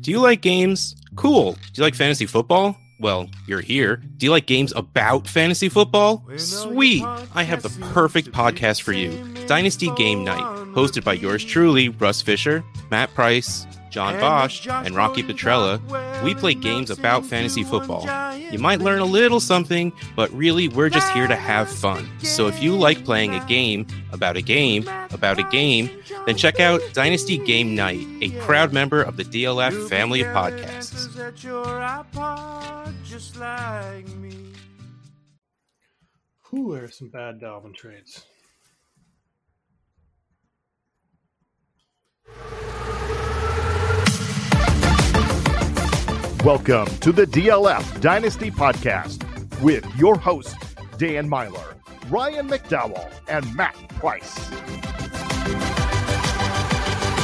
Do you like games? Cool. Do you like fantasy football? Well, you're here. Do you like games about fantasy football? Sweet! I have the perfect podcast for you Dynasty Game Night, hosted by yours truly, Russ Fisher, Matt Price, John Bosch, and Rocky Petrella. We play games about fantasy football. You might learn a little something, but really, we're just here to have fun. So if you like playing a game about a game about a game, then check out Dynasty Game Night, a proud member of the DLF family of podcasts. Who are some bad Dalvin trades? Welcome to the DLF Dynasty Podcast with your hosts, Dan Meylor, Ryan McDowell, and Matt Price.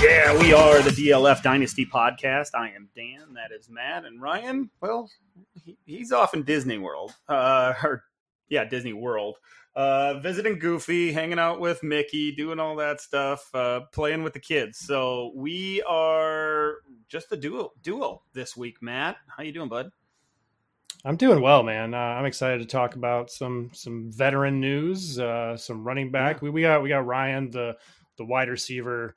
Yeah, we are the DLF Dynasty Podcast. I am Dan, that is Matt, and Ryan, well, he, he's off in Disney World. Uh, or, yeah, Disney World. Uh, visiting Goofy, hanging out with Mickey, doing all that stuff, uh, playing with the kids. So we are just a duo duo this week. Matt, how you doing, bud? I'm doing well, man. Uh, I'm excited to talk about some some veteran news, uh, some running back. Yeah. We, we got we got Ryan, the the wide receiver,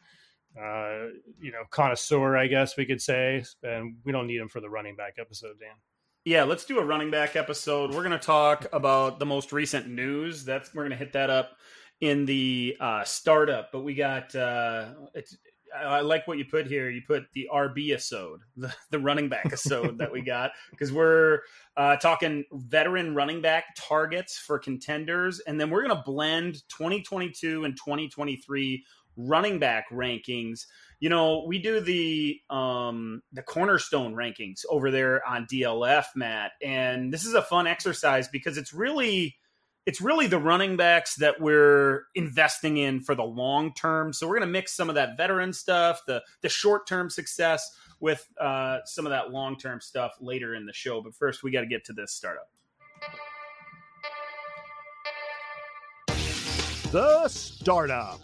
uh, you know, connoisseur, I guess we could say, and we don't need him for the running back episode, Dan. Yeah, let's do a running back episode. We're going to talk about the most recent news. That's we're going to hit that up in the uh, startup. But we got uh, it's I like what you put here. You put the RB episode, the, the running back episode that we got, because we're uh, talking veteran running back targets for contenders, and then we're going to blend 2022 and 2023 running back rankings. You know, we do the um, the cornerstone rankings over there on DLF, Matt, and this is a fun exercise because it's really it's really the running backs that we're investing in for the long term. So we're going to mix some of that veteran stuff, the the short term success, with uh, some of that long term stuff later in the show. But first, we got to get to this startup. The startup.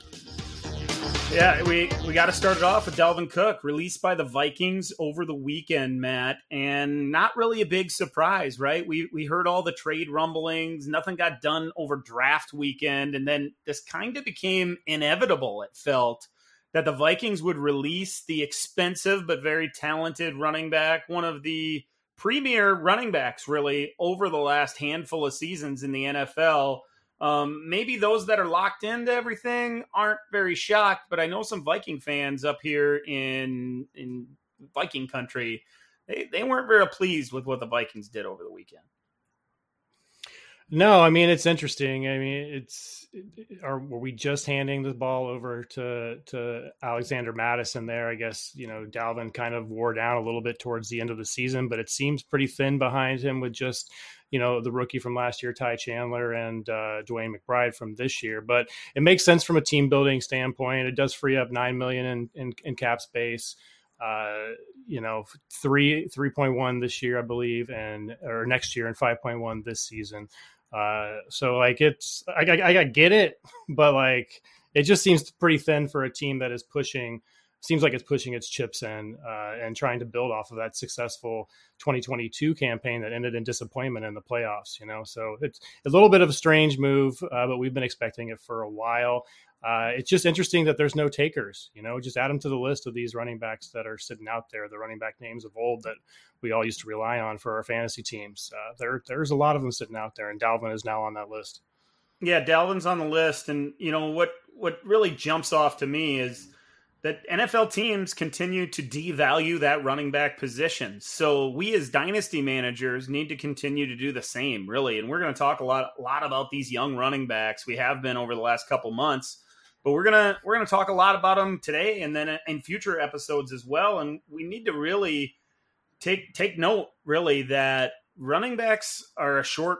Yeah, we we got to start it off with Dalvin Cook, released by the Vikings over the weekend, Matt, and not really a big surprise, right? We we heard all the trade rumblings, nothing got done over draft weekend, and then this kind of became inevitable. It felt that the Vikings would release the expensive but very talented running back, one of the premier running backs, really, over the last handful of seasons in the NFL um, maybe those that are locked into everything aren't very shocked, but I know some Viking fans up here in in Viking country, they, they weren't very pleased with what the Vikings did over the weekend. No, I mean it's interesting. I mean it's are were we just handing the ball over to to Alexander Mattison there? I guess you know Dalvin kind of wore down a little bit towards the end of the season, but it seems pretty thin behind him with just you know the rookie from last year, Ty Chandler, and uh, DeWayne McBride from this year. But it makes sense from a team building standpoint. It does free up nine million in, in, in cap space. Uh, you know, three three point one this year, I believe, and or next year, and five point one this season. Uh, so like it's I, I, I get it, but like it just seems pretty thin for a team that is pushing seems like it's pushing its chips in uh, and trying to build off of that successful 2022 campaign that ended in disappointment in the playoffs. You know, so it's a little bit of a strange move, uh, but we've been expecting it for a while. Uh, it's just interesting that there's no takers. You know, just add them to the list of these running backs that are sitting out there, the running back names of old that we all used to rely on for our fantasy teams. Uh, there, there's a lot of them sitting out there, and Dalvin is now on that list. Yeah, Dalvin's on the list, and you know what? What really jumps off to me is that NFL teams continue to devalue that running back position. So we as dynasty managers need to continue to do the same, really. And we're going to talk a lot, a lot about these young running backs. We have been over the last couple months, but we're gonna we're gonna talk a lot about them today and then in future episodes as well. And we need to really take take note, really, that running backs are a short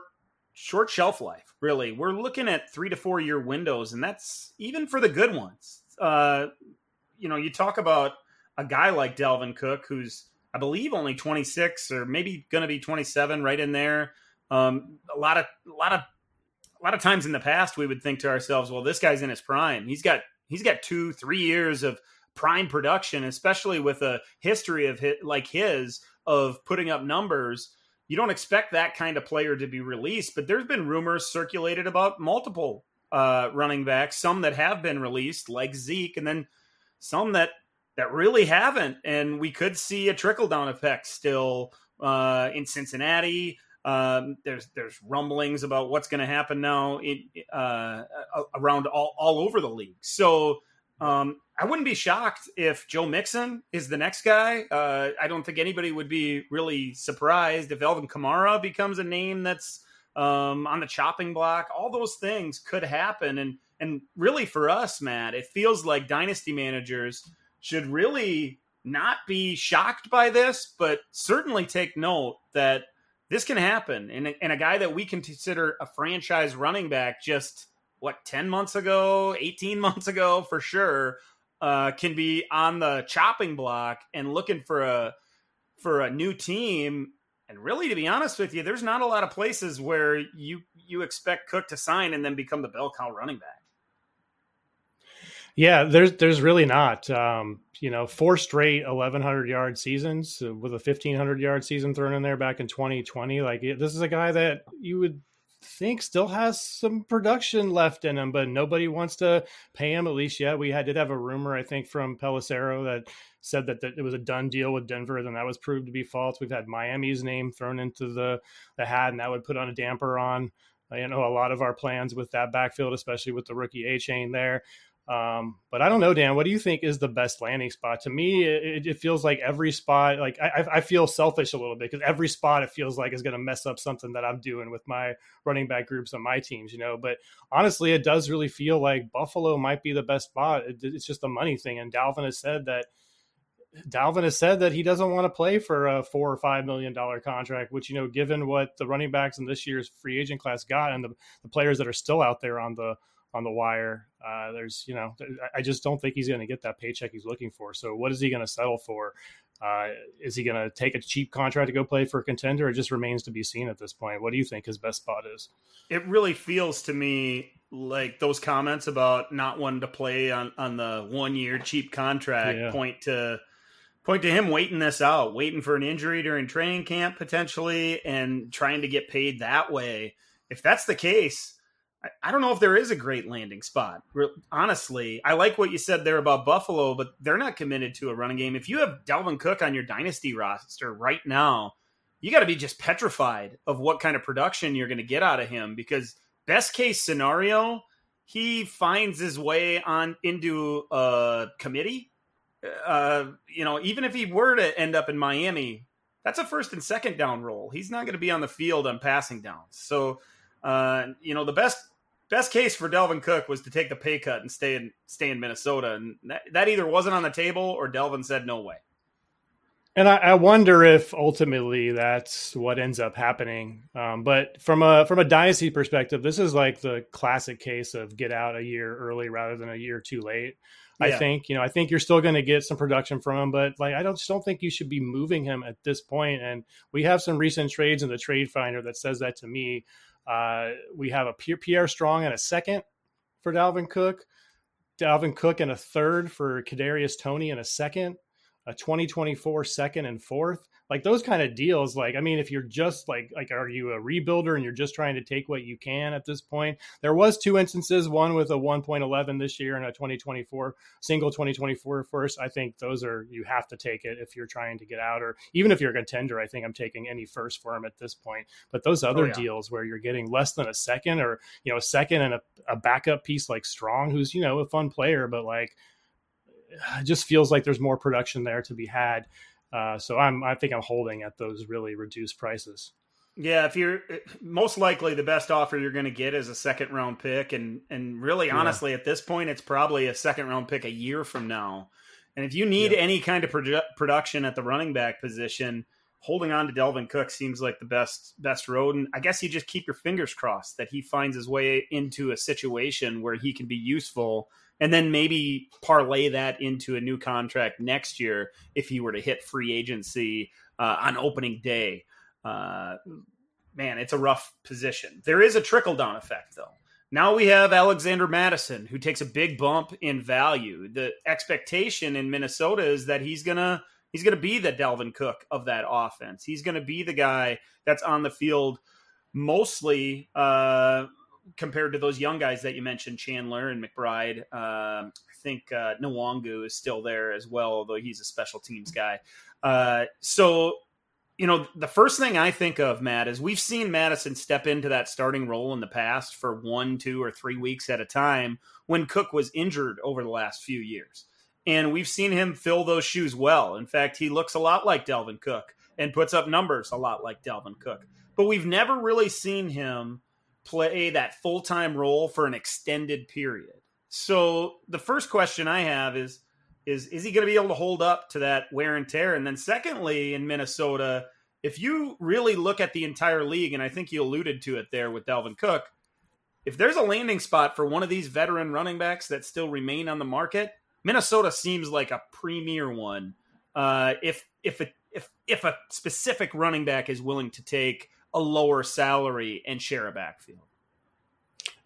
short shelf life. Really, we're looking at three to four year windows, and that's even for the good ones. Uh, you know, you talk about a guy like Dalvin Cook, who's I believe only 26 or maybe going to be 27, right in there. Um, a lot of a lot of a lot of times in the past, we would think to ourselves, "Well, this guy's in his prime. He's got he's got two, three years of prime production, especially with a history of hit like his of putting up numbers. You don't expect that kind of player to be released, but there's been rumors circulated about multiple uh, running backs, some that have been released, like Zeke, and then some that that really haven't. And we could see a trickle down effect still uh, in Cincinnati. Um, there's there's rumblings about what's going to happen now in, uh, around all, all over the league. So um, I wouldn't be shocked if Joe Mixon is the next guy. Uh, I don't think anybody would be really surprised if Alvin Kamara becomes a name that's um, on the chopping block. All those things could happen, and and really for us, Matt, it feels like dynasty managers should really not be shocked by this, but certainly take note that this can happen. And, and a guy that we can consider a franchise running back just what 10 months ago, 18 months ago for sure, uh, can be on the chopping block and looking for a for a new team. And really, to be honest with you, there's not a lot of places where you you expect Cook to sign and then become the bell cow running back. Yeah, there's there's really not. Um, you know, four straight 1100 yard seasons with a 1500 yard season thrown in there back in 2020. Like this is a guy that you would think still has some production left in him, but nobody wants to pay him at least yet. We had did have a rumor, I think, from Pelissero that said that, that it was a done deal with Denver, then that was proved to be false. We've had Miami's name thrown into the the hat, and that would put on a damper on you know a lot of our plans with that backfield, especially with the rookie Achane there. Um, but I don't know, Dan. What do you think is the best landing spot? To me, it, it feels like every spot. Like I, I feel selfish a little bit because every spot it feels like is going to mess up something that I'm doing with my running back groups on my teams. You know, but honestly, it does really feel like Buffalo might be the best spot. It, it's just a money thing, and Dalvin has said that. Dalvin has said that he doesn't want to play for a four or five million dollar contract, which you know, given what the running backs in this year's free agent class got and the, the players that are still out there on the on the wire. Uh, there's, you know, I just don't think he's going to get that paycheck he's looking for. So what is he going to settle for? Uh, is he going to take a cheap contract to go play for a contender? It just remains to be seen at this point. What do you think his best spot is? It really feels to me like those comments about not wanting to play on, on the one year cheap contract yeah. point to point to him waiting this out, waiting for an injury during training camp potentially, and trying to get paid that way. If that's the case, I don't know if there is a great landing spot. Honestly, I like what you said there about Buffalo, but they're not committed to a running game. If you have Dalvin Cook on your dynasty roster right now, you got to be just petrified of what kind of production you're going to get out of him because best case scenario, he finds his way on into a committee. Uh, you know, even if he were to end up in Miami, that's a first and second down role. He's not going to be on the field on passing downs. So, uh, you know, the best best case for Dalvin Cook was to take the pay cut and stay in stay in Minnesota, and that, that either wasn't on the table or Dalvin said no way. And I, I wonder if ultimately that's what ends up happening. Um, but from a from a dynasty perspective, this is like the classic case of get out a year early rather than a year too late. Yeah. I think you know I think you're still going to get some production from him, but like I don't just don't think you should be moving him at this point. And we have some recent trades in the trade finder that says that to me. Uh, we have a Pierre Strong and a second for Dalvin Cook, Dalvin Cook and a third for Kadarius Toney and a second, a 2024 second and fourth like those kind of deals like i mean if you're just like like are you a rebuilder and you're just trying to take what you can at this point? There was two instances one with a 1.11 this year and a 2024 single 2024 first. I think those are you have to take it if you're trying to get out or even if you're a contender i think i'm taking any first for him at this point. But those oh, other oh, yeah. deals where you're getting less than a second or you know a second and a, a backup piece like strong who's you know a fun player but like it just feels like there's more production there to be had uh, so I'm I think I'm holding at those really reduced prices. Yeah, if you're most likely the best offer you're going to get is a second round pick, and and really yeah. honestly at this point it's probably a second round pick a year from now. And if you need yeah. any kind of produ- production at the running back position, holding on to Dalvin Cook seems like the best best road. And I guess you just keep your fingers crossed that he finds his way into a situation where he can be useful and then maybe parlay that into a new contract next year if he were to hit free agency uh, on opening day. Uh, man, it's a rough position. There is a trickle down effect, though. Now we have Alexander Mattison, who takes a big bump in value. The expectation in Minnesota is that he's gonna he's gonna be the Dalvin Cook of that offense. He's gonna be the guy that's on the field mostly uh, compared to those young guys that you mentioned, Chandler and McBride. Um, I think uh, Nwangwu is still there as well, although he's a special teams guy. Uh, so you know, the first thing I think of, Matt, is we've seen Mattison step into that starting role in the past for one, two, or three weeks at a time when Cook was injured over the last few years. And we've seen him fill those shoes well. In fact, he looks a lot like Dalvin Cook and puts up numbers a lot like Dalvin Cook. But we've never really seen him play that full time role for an extended period. So the first question I have is is is he going to be able to hold up to that wear and tear? And then secondly, in Minnesota, if you really look at the entire league, and I think you alluded to it there with Dalvin Cook, if there's a landing spot for one of these veteran running backs that still remain on the market, Minnesota seems like a premier one. Uh, if if it, if if a specific running back is willing to take a lower salary and share a backfield.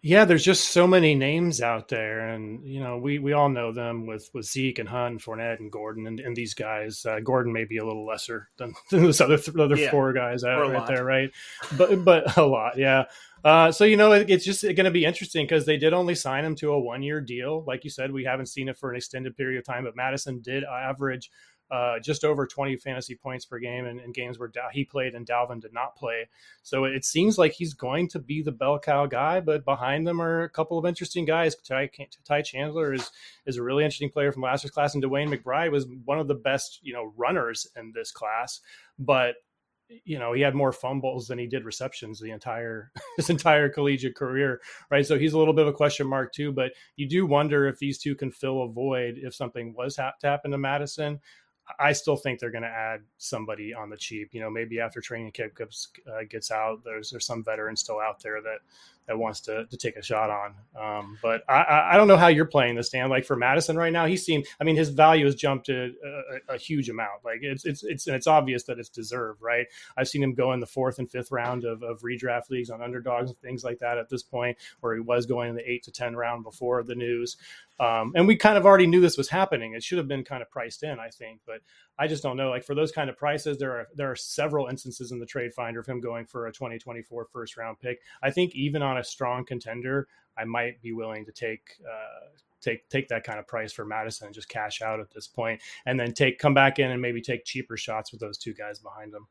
Yeah, there's just so many names out there, and you know we we all know them with with Zeke and Hunt, and Fournette and Gordon, and, and these guys. Uh, Gordon may be a little lesser than, than those other th- other yeah. four guys out right lot. there, right? But but a lot, yeah. Uh, so you know it, it's just going to be interesting because they did only sign him to a one year deal. Like you said, we haven't seen it for an extended period of time. But Mattison did average uh, just over 20 fantasy points per game in, in games where he played and Dalvin did not play. So it seems like he's going to be the bell cow guy, but behind them are a couple of interesting guys. Ty, Ty Chandler is is a really interesting player from last year's class, and DeWayne McBride was one of the best you know runners in this class. But you know he had more fumbles than he did receptions the entire his entire collegiate career right so he's a little bit of a question mark too but you do wonder if these two can fill a void if something was ha- to happen to mattison I still think they're going to add somebody on the cheap. You know, maybe after training camp gets, uh, gets out, there's there's some veteran still out there that that wants to, to take a shot on. Um, but I, I don't know how you're playing this, Dan. Like for Mattison right now, he seemed. I mean, his value has jumped a, a, a, huge amount. Like it's it's it's it's obvious that it's deserved, right? I've seen him go in the fourth and fifth round of, of redraft leagues on underdogs and things like that at this point, where he was going in the eight to ten round before the news. Um, and we kind of already knew this was happening. It should have been kind of priced in, I think, but I just don't know. Like for those kind of prices, there are there are several instances in the trade finder of him going for a 2024 first round pick. I think even on a strong contender, I might be willing to take uh, take take that kind of price for Mattison and just cash out at this point, and then take come back in and maybe take cheaper shots with those two guys behind him.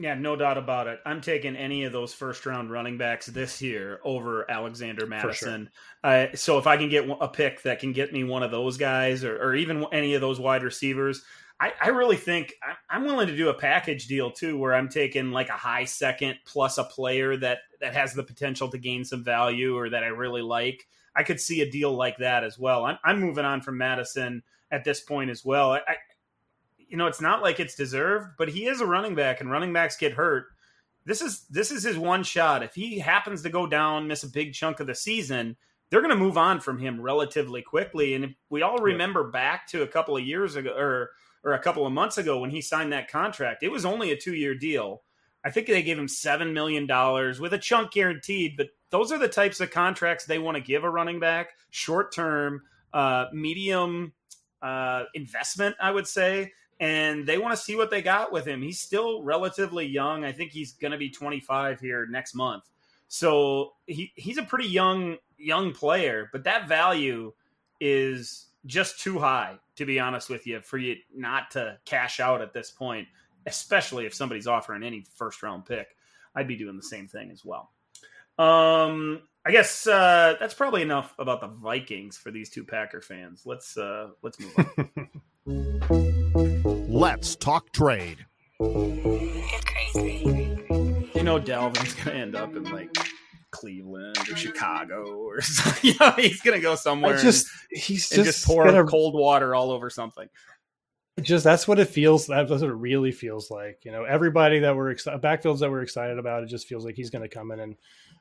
Yeah, no doubt about it. I'm taking any of those first round running backs this year over Alexander Mattison. Sure. Uh, so if I can get a pick that can get me one of those guys or, or even any of those wide receivers, I, I really think I'm willing to do a package deal too, where I'm taking like a high second plus a player that that has the potential to gain some value or that I really like. I could see a deal like that as well. I'm, I'm moving on from Mattison at this point as well. I, you know, it's not like it's deserved, but he is a running back, and running backs get hurt. This is this is his one shot. If he happens to go down, miss a big chunk of the season, they're going to move on from him relatively quickly. And if we all remember yeah. back to a couple of years ago, or or a couple of months ago when he signed that contract, it was only a two year deal. I think they gave him seven million dollars with a chunk guaranteed. But those are the types of contracts they want to give a running back: short term, uh, medium uh, investment, I would say and they want to see what they got with him. He's still relatively young. I think he's going to be 25 here next month. So he, he's a pretty young young player, but that value is just too high to be honest with you for you not to cash out at this point, especially if somebody's offering any first round pick. I'd be doing the same thing as well. Um, I guess uh, that's probably enough about the Vikings for these two Packer fans. Let's uh, let's move on. Let's talk trade. You're crazy. You know Dalvin's gonna end up in like Cleveland or Chicago or something. you know, he's gonna go somewhere. I just and, he's and just, just pour gonna, cold water all over something. Just that's what it feels. That's what it really feels like. You know, everybody that we're excited, backfields that we're excited about, it just feels like he's going to come in and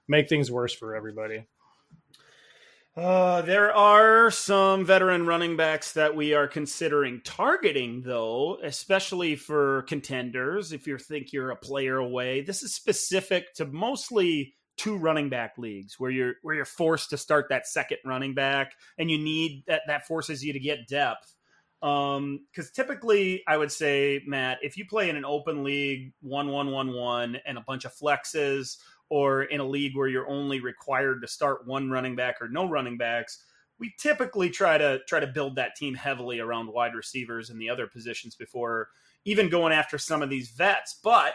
make things worse for everybody. Uh, there are some veteran running backs that we are considering targeting, though, especially for contenders. If you think you're a player away, this is specific to mostly two running back leagues where you're where you're forced to start that second running back and you need that that forces you to get depth. Um, because typically I would say, Matt, if you play in an open league, one one one one, and a bunch of flexes, or in a league where you're only required to start one running back or no running backs, we typically try to try to build that team heavily around wide receivers and the other positions before even going after some of these vets. But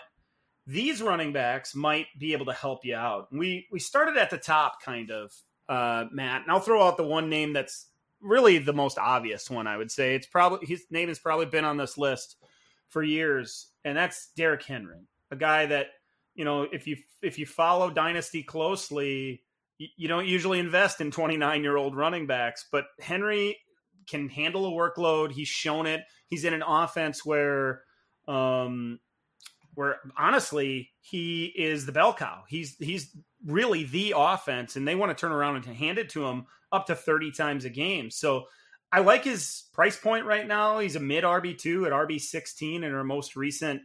these running backs might be able to help you out. We we started at the top, kind of, uh, Matt, and I'll throw out the one name that's really the most obvious one. I would say it's probably his name has probably been on this list for years, and that's Derrick Henry, a guy that you know if you if you follow Dynasty closely, you, you don't usually invest in 29 year old running backs, but Henry can handle a workload. He's shown it. He's in an offense where um, where honestly he is the bell cow. He's he's really the offense, and they want to turn around and hand it to him up to thirty times a game. So I like his price point right now. He's a mid RB two at RB sixteen in our most recent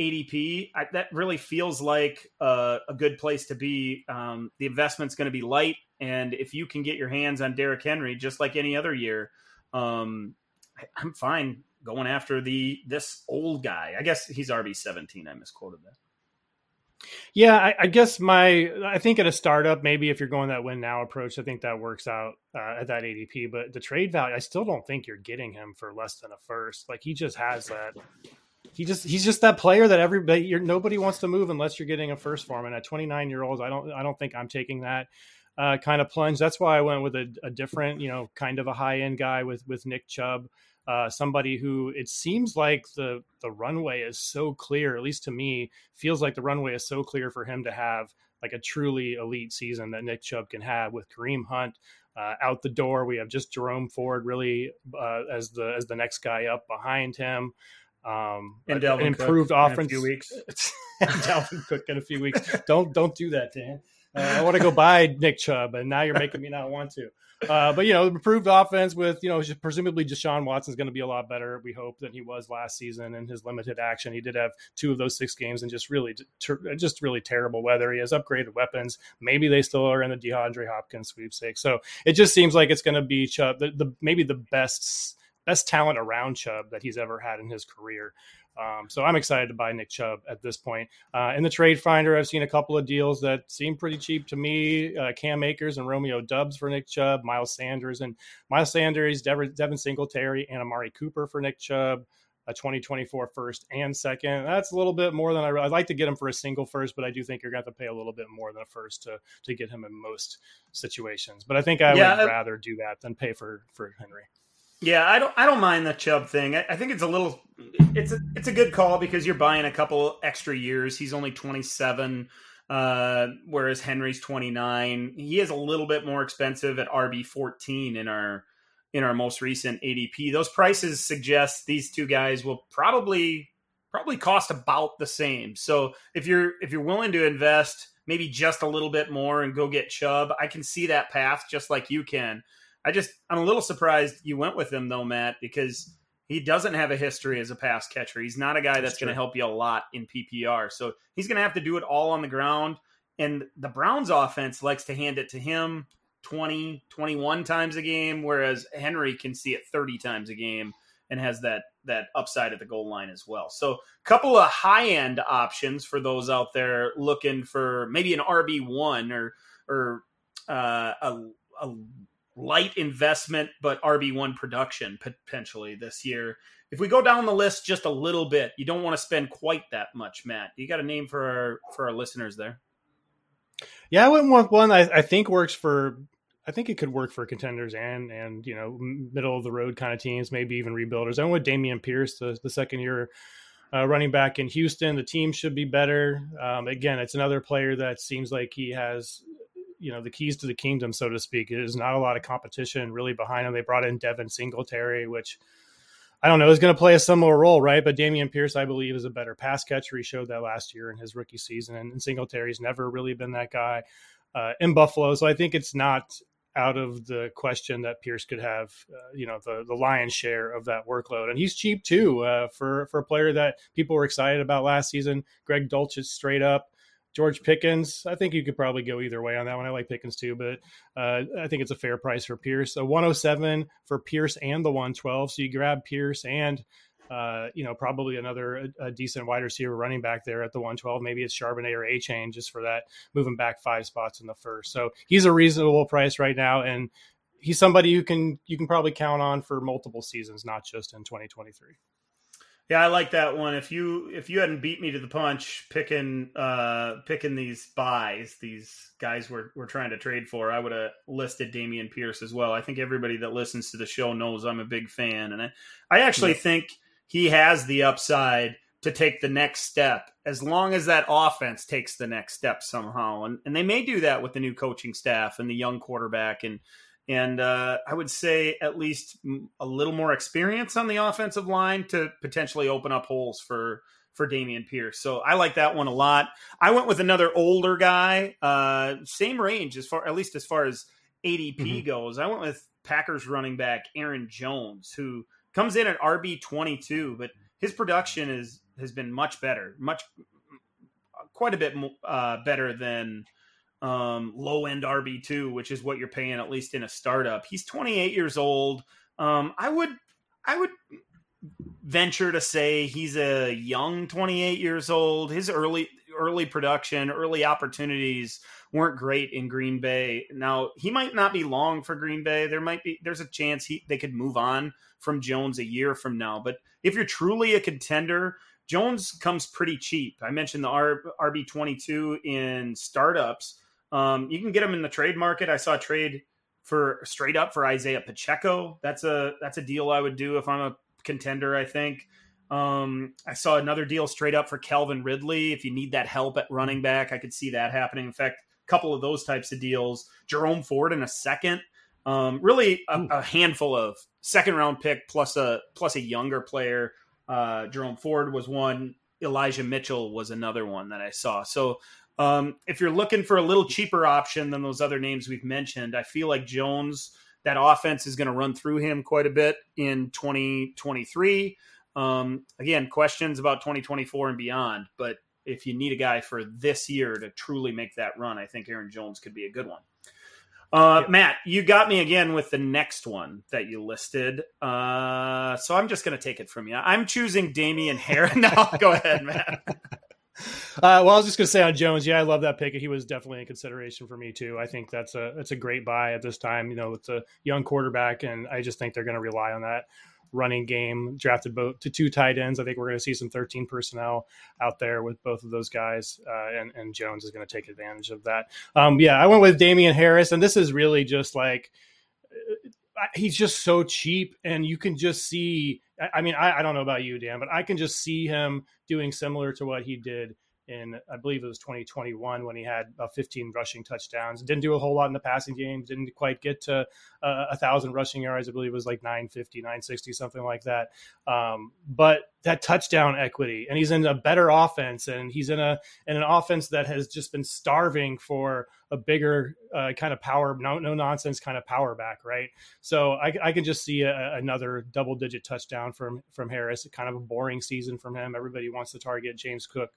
ADP. I, that really feels like a, a good place to be. Um, the investment's going to be light, and if you can get your hands on Derrick Henry, just like any other year, um, I, I'm fine going after the this old guy. I guess he's RB seventeen. I misquoted that. Yeah, I, I, guess my I think at a startup, maybe if you're going that win now approach, I think that works out uh, at that ADP. But the trade value, I still don't think you're getting him for less than a first. Like he just has that. He just he's just that player that everybody you're, nobody wants to move unless you're getting a first for him. And at 29 year olds, I don't I don't think I'm taking that uh, kind of plunge. That's why I went with a, a different, you know, kind of a high end guy with with Nick Chubb uh, somebody who it seems like the the runway is so clear, at least to me, feels like the runway is so clear for him to have like a truly elite season that Nick Chubb can have with Kareem Hunt uh, out the door. We have just Jerome Ford really uh, as the as the next guy up behind him. Um, and an improved Cook offense. In a few weeks. Dalvin Cook in a few weeks. Don't don't do that, Dan. Uh, I want to go buy Nick Chubb, and now you're making me not want to. Uh, but you know, improved offense with you know presumably Deshaun Watson is going to be a lot better. We hope than he was last season in his limited action. He did have two of those six games and just really ter- just really terrible weather. He has upgraded weapons. Maybe they still are in the DeAndre Hopkins sweepstakes. So it just seems like it's going to be Chubb, the, the maybe the best best talent around Chubb that he's ever had in his career. Um, so I'm excited to buy Nick Chubb at this point. Uh, in the trade finder, I've seen a couple of deals that seem pretty cheap to me. Uh, Cam Akers and Romeo Doubs for Nick Chubb, Miles Sanders and Miles Sanders, Devin, Devin Singletary, and Amari Cooper for Nick Chubb. A 2024 first and second. That's a little bit more than I. I'd like to get him for a single first, but I do think you're going to have to pay a little bit more than a first to to get him in most situations. But I think I yeah, would rather do that than pay for for Henry. Yeah, I don't I don't mind the Chubb thing. I, I, think it's a little it's a it's a good call because you're buying a couple extra years. He's only 27 uh, whereas Henry's 29. He is a little bit more expensive at RB 14 in our in our most recent ADP. Those prices suggest these two guys will probably probably cost about the same. So if you're if you're willing to invest maybe just a little bit more and go get Chubb, I can see that path just like you can. I just I'm a little surprised you went with him though, Matt, because he doesn't have a history as a pass catcher. He's not a guy that's, that's going to help you a lot in PPR. So he's going to have to do it all on the ground. And the Browns offense likes to hand it to him 20, 21 times a game, whereas Henry can see it 30 times a game and has that that upside at the goal line as well. So a couple of high end options for those out there looking for maybe an RB one or or uh, a, a light investment, but RB1 production potentially this year. If we go down the list just a little bit, you don't want to spend quite that much, Matt. You got a name for our for our listeners there? Yeah, I went with one I, I think works for. I think it could work for contenders and and you know middle of the road kind of teams, maybe even rebuilders. I went with Dameon Pierce, the, the second year uh, running back in Houston. The team should be better. Um, again, it's another player that seems like he has you know the keys to the kingdom, so to speak. There's not a lot of competition really behind him. They brought in Devin Singletary, which I don't know is going to play a similar role, right? But Dameon Pierce, I believe, is a better pass catcher. He showed that last year in his rookie season, and Singletary's never really been that guy uh, in Buffalo. So I think it's not out of the question that Pierce could have, uh, you know, the the lion's share of that workload, and he's cheap too uh, for for a player that people were excited about last season. Greg Dulcich straight up George Pickens, I think you could probably go either way on that one. I like Pickens too, but uh, I think it's a fair price for Pierce. A 107 for Pierce and the 112. So you grab Pierce and uh, you know, probably another a, a, decent wide receiver running back there at the 112. Maybe it's Charbonnet or Achane just for that moving back five spots in the first. So he's a reasonable price right now, and he's somebody you can you can probably count on for multiple seasons, not just in 2023. Yeah, I like that one. If you if you hadn't beat me to the punch picking uh picking these buys, these guys we're we're trying to trade for, I would have listed Dameon Pierce as well. I think everybody that listens to the show knows I'm a big fan, and I, I actually yeah. think he has the upside to take the next step as long as that offense takes the next step somehow. And and they may do that with the new coaching staff and the young quarterback and and uh, I would say at least a little more experience on the offensive line to potentially open up holes for for Dameon Pierce. So I like that one a lot. I went with another older guy, uh, same range as far at least as far as ADP mm-hmm. goes. I went with Packers running back Aaron Jones, who comes in at RB twenty two, but his production is has been much better, much quite a bit uh, better than um, low end RB2, which is what you're paying at least in a startup. He's 28 years old. Um, I would I would venture to say he's a young 28 years old. His early early production, early opportunities weren't great in Green Bay. Now, he might not be long for Green Bay. There might be there's a chance he they could move on from Jones a year from now. But if you're truly a contender, Jones comes pretty cheap. I mentioned the RB22 in startups. Um, you can get them in the trade market. I saw a trade for straight up for Isaiah Pacheco. That's a that's a deal I would do if I'm a contender. I think. Um, I saw another deal straight up for Calvin Ridley. If you need that help at running back, I could see that happening. In fact, a couple of those types of deals. Jerome Ford in a second. Um, really a, a, handful of second round pick plus a plus a younger player. Uh, Jerome Ford was one. Elijah Mitchell was another one that I saw. So um, if you're looking for a little cheaper option than those other names we've mentioned, I feel like Jones, that offense is going to run through him quite a bit in 2023. Um, again, questions about 2024 and beyond, but if you need a guy for this year to truly make that run, I think Aaron Jones could be a good one. Uh, yeah. Matt, you got me again with the next one that you listed. Uh, so I'm just going to take it from you. I'm choosing Damien Harris. no, go ahead, Matt. Uh, well, I was just going to say on Jones, yeah, I love that pick. He was definitely in consideration for me too. I think that's a that's a great buy at this time. You know, it's a young quarterback, and I just think they're going to rely on that running game. Drafted both to two tight ends. I think we're going to see some 13 personnel out there with both of those guys, uh, and and Jones is going to take advantage of that. Um, yeah, I went with Damien Harris, and this is really just like he's just so cheap, and you can just see I mean, I, I, don't know about you, Dan, but I can just see him doing similar to what he did in, I believe it was 2021 when he had about 15 rushing touchdowns. Didn't do a whole lot in the passing game. Didn't quite get to uh, a thousand rushing yards. I believe it was like 950, 960, something like that. Um, but that touchdown equity, and he's in a better offense, and he's in a in an offense that has just been starving for a bigger uh, kind of power, no, no nonsense kind of power back, right? So I, I can just see a, another double digit touchdown from from Harris. Kind of a boring season from him. Everybody wants to target James Cook,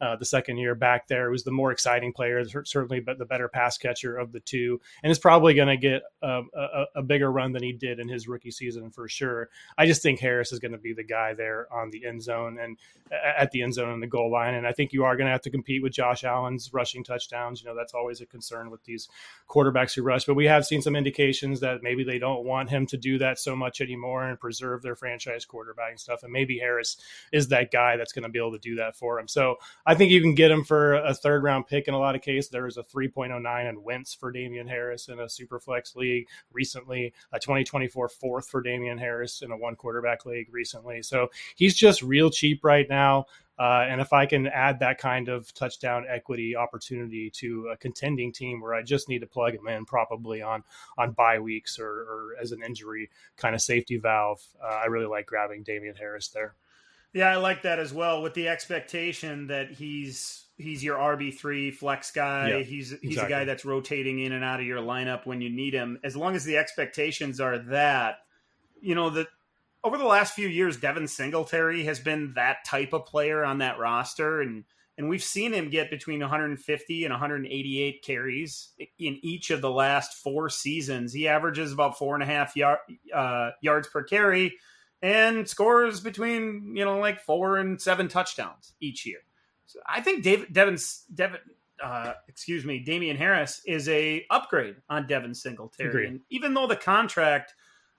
uh, the second year back there. Was the more exciting player, certainly, but the better pass catcher of the two, and is probably going to get a, a, a, bigger run than he did in his rookie season for sure. I just think Harris is going to be the guy there on the end zone and at the end zone and the goal line, and I think you are going to have to compete with Josh Allen's rushing touchdowns. You know that's always a concern with these quarterbacks who rush. But we have seen some indications that maybe they don't want him to do that so much anymore and preserve their franchise quarterback and stuff. And maybe Harris is that guy that's going to be able to do that for him. So I think you can get him for a third round pick in a lot of cases. There was a 3.09 and Wentz for Damien Harris in a super flex league recently, a 2024 fourth for Damien Harris in a one quarterback league recently. So he's just real cheap right now. Uh, and if I can add that kind of touchdown equity opportunity to a contending team where I just need to plug him in, probably on on bye weeks or, or as an injury kind of safety valve, uh, I really like grabbing Damien Harris there. Yeah, I like that as well. With the expectation that he's he's your RB three flex guy. Yeah, he's he's exactly. a guy that's rotating in and out of your lineup when you need him. As long as the expectations are that, you know that over the last few years, Devin Singletary has been that type of player on that roster, and and we've seen him get between 150 and 188 carries in each of the last four seasons. He averages about four and a half yard, uh, yards per carry and scores between you know like four and seven touchdowns each year. So I think David Devin Devin uh, excuse me Damien Harris is a upgrade on Devin Singletary. Agreed. And even though the contract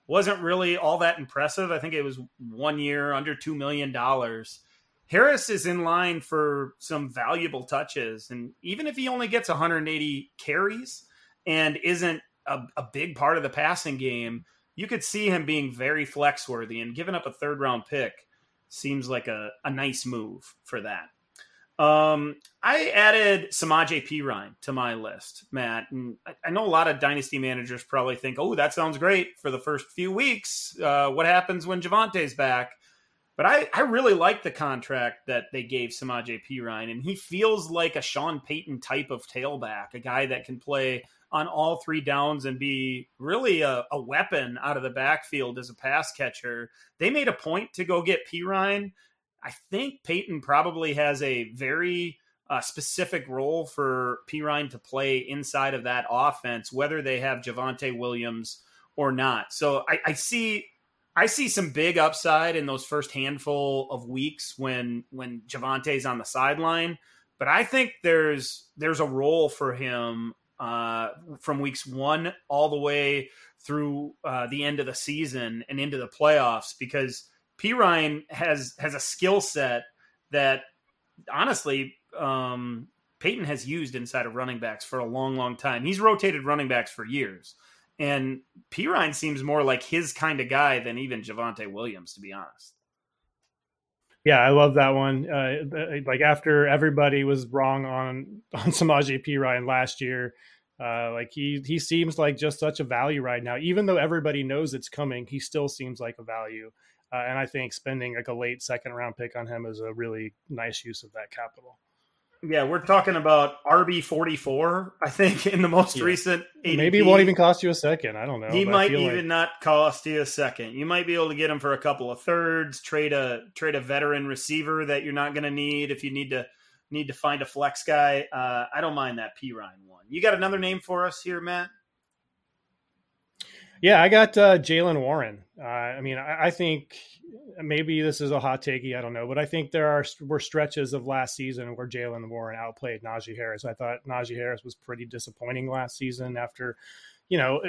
wasn't really all that impressive, I think it was one year under two million dollars Harris is in line for some valuable touches. And even if he only gets 180 carries and isn't a, a big part of the passing game, you could see him being very flex worthy and giving up a third round pick seems like a, a nice move for that. Um, I added Samaj P. Ryan to my list, Matt. And I, know a lot of dynasty managers probably think, oh, that sounds great for the first few weeks. Uh, what happens when Javonte's back? But I, I really like the contract that they gave Samaj P. Ryan, and he feels like a Sean Payton type of tailback, a guy that can play on all three downs and be really a, a weapon out of the backfield as a pass catcher. They made a point to go get Perine. I think Payton probably has a very uh, specific role for Perine to play inside of that offense, whether they have Javonte Williams or not. So I, I see I see some big upside in those first handful of weeks when when Javonte's on the sideline, but I think there's there's a role for him uh, from weeks one all the way through uh, the end of the season and into the playoffs because Perine has has a skill set that honestly um, Payton has used inside of running backs for a long, long time. He's rotated running backs for years. And Perine seems more like his kind of guy than even Javonte Williams, to be honest. Yeah, I love that one. Uh, like after everybody was wrong on on Samaje Perine last year, uh, like he he seems like just such a value right now. Even though everybody knows it's coming, he still seems like a value. Uh, and I think spending like a late second round pick on him is a really nice use of that capital. Yeah, we're talking about RB forty four. I think in the most yeah. recent. ADP. Maybe it won't even cost you a second. I don't know. He might even like... not cost you a second. You might be able to get him for a couple of thirds. Trade a trade a veteran receiver that you're not going to need if you need to need to find a flex guy. Uh, I don't mind that Perine one. You got another name for us here, Matt? Yeah, I got uh, Jaylen Warren. Uh, I mean, I, I, think maybe this is a hot takey. I don't know, but I think there are were stretches of last season where Jaylen Warren outplayed Najee Harris. I thought Najee Harris was pretty disappointing last season after, you know,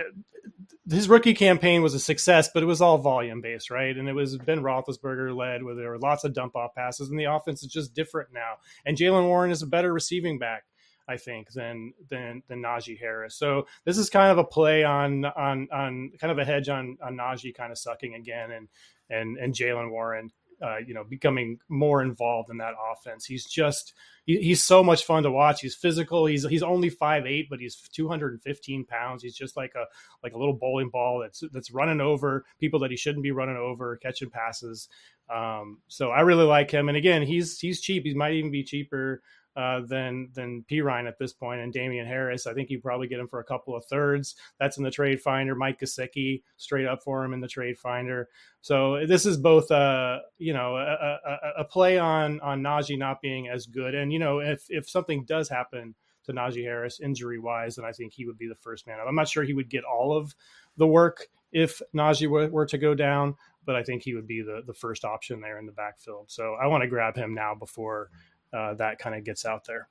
his rookie campaign was a success, but it was all volume based, right? And it was Ben Roethlisberger led, where there were lots of dump off passes, and the offense is just different now. And Jaylen Warren is a better receiving back. I think, than than than Najee Harris. So this is kind of a play on on on kind of a hedge on on Najee kind of sucking again, and and and Jaylen Warren, uh, you know, becoming more involved in that offense. He's just he, he's so much fun to watch. He's physical. He's he's only five eight, but he's 215 pounds. He's just like a like a little bowling ball that's that's running over people that he shouldn't be running over, catching passes. Um, so I really like him. And again, he's he's cheap. He might even be cheaper uh, than than Perine at this point, and Damien Harris. I think you probably get him for a couple of thirds. That's in the trade finder. Mike Gesicki straight up for him in the trade finder. So this is both a you know a, a, a play on on Najee not being as good, and you know if if something does happen to Najee Harris injury wise, then I think he would be the first man. Up. I'm not sure he would get all of the work if Najee were, were to go down, but I think he would be the the first option there in the backfield. So I want to grab him now before uh, that kind of gets out there.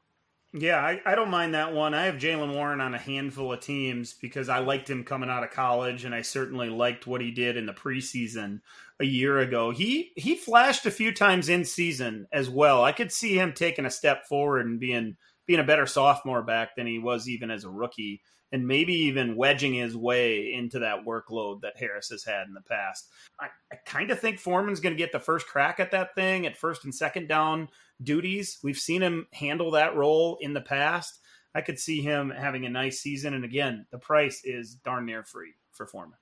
Yeah, I, I, don't mind that one. I have Jaylen Warren on a handful of teams because I liked him coming out of college, and I certainly liked what he did in the preseason a year ago. He he flashed a few times in season as well. I could see him taking a step forward and being being a better sophomore back than he was even as a rookie and maybe even wedging his way into that workload that Harris has had in the past. I, I kind of think Foreman's going to get the first crack at that thing at first and second down duties. We've seen him handle that role in the past. I could see him having a nice season. And again, the price is darn near free for Foreman.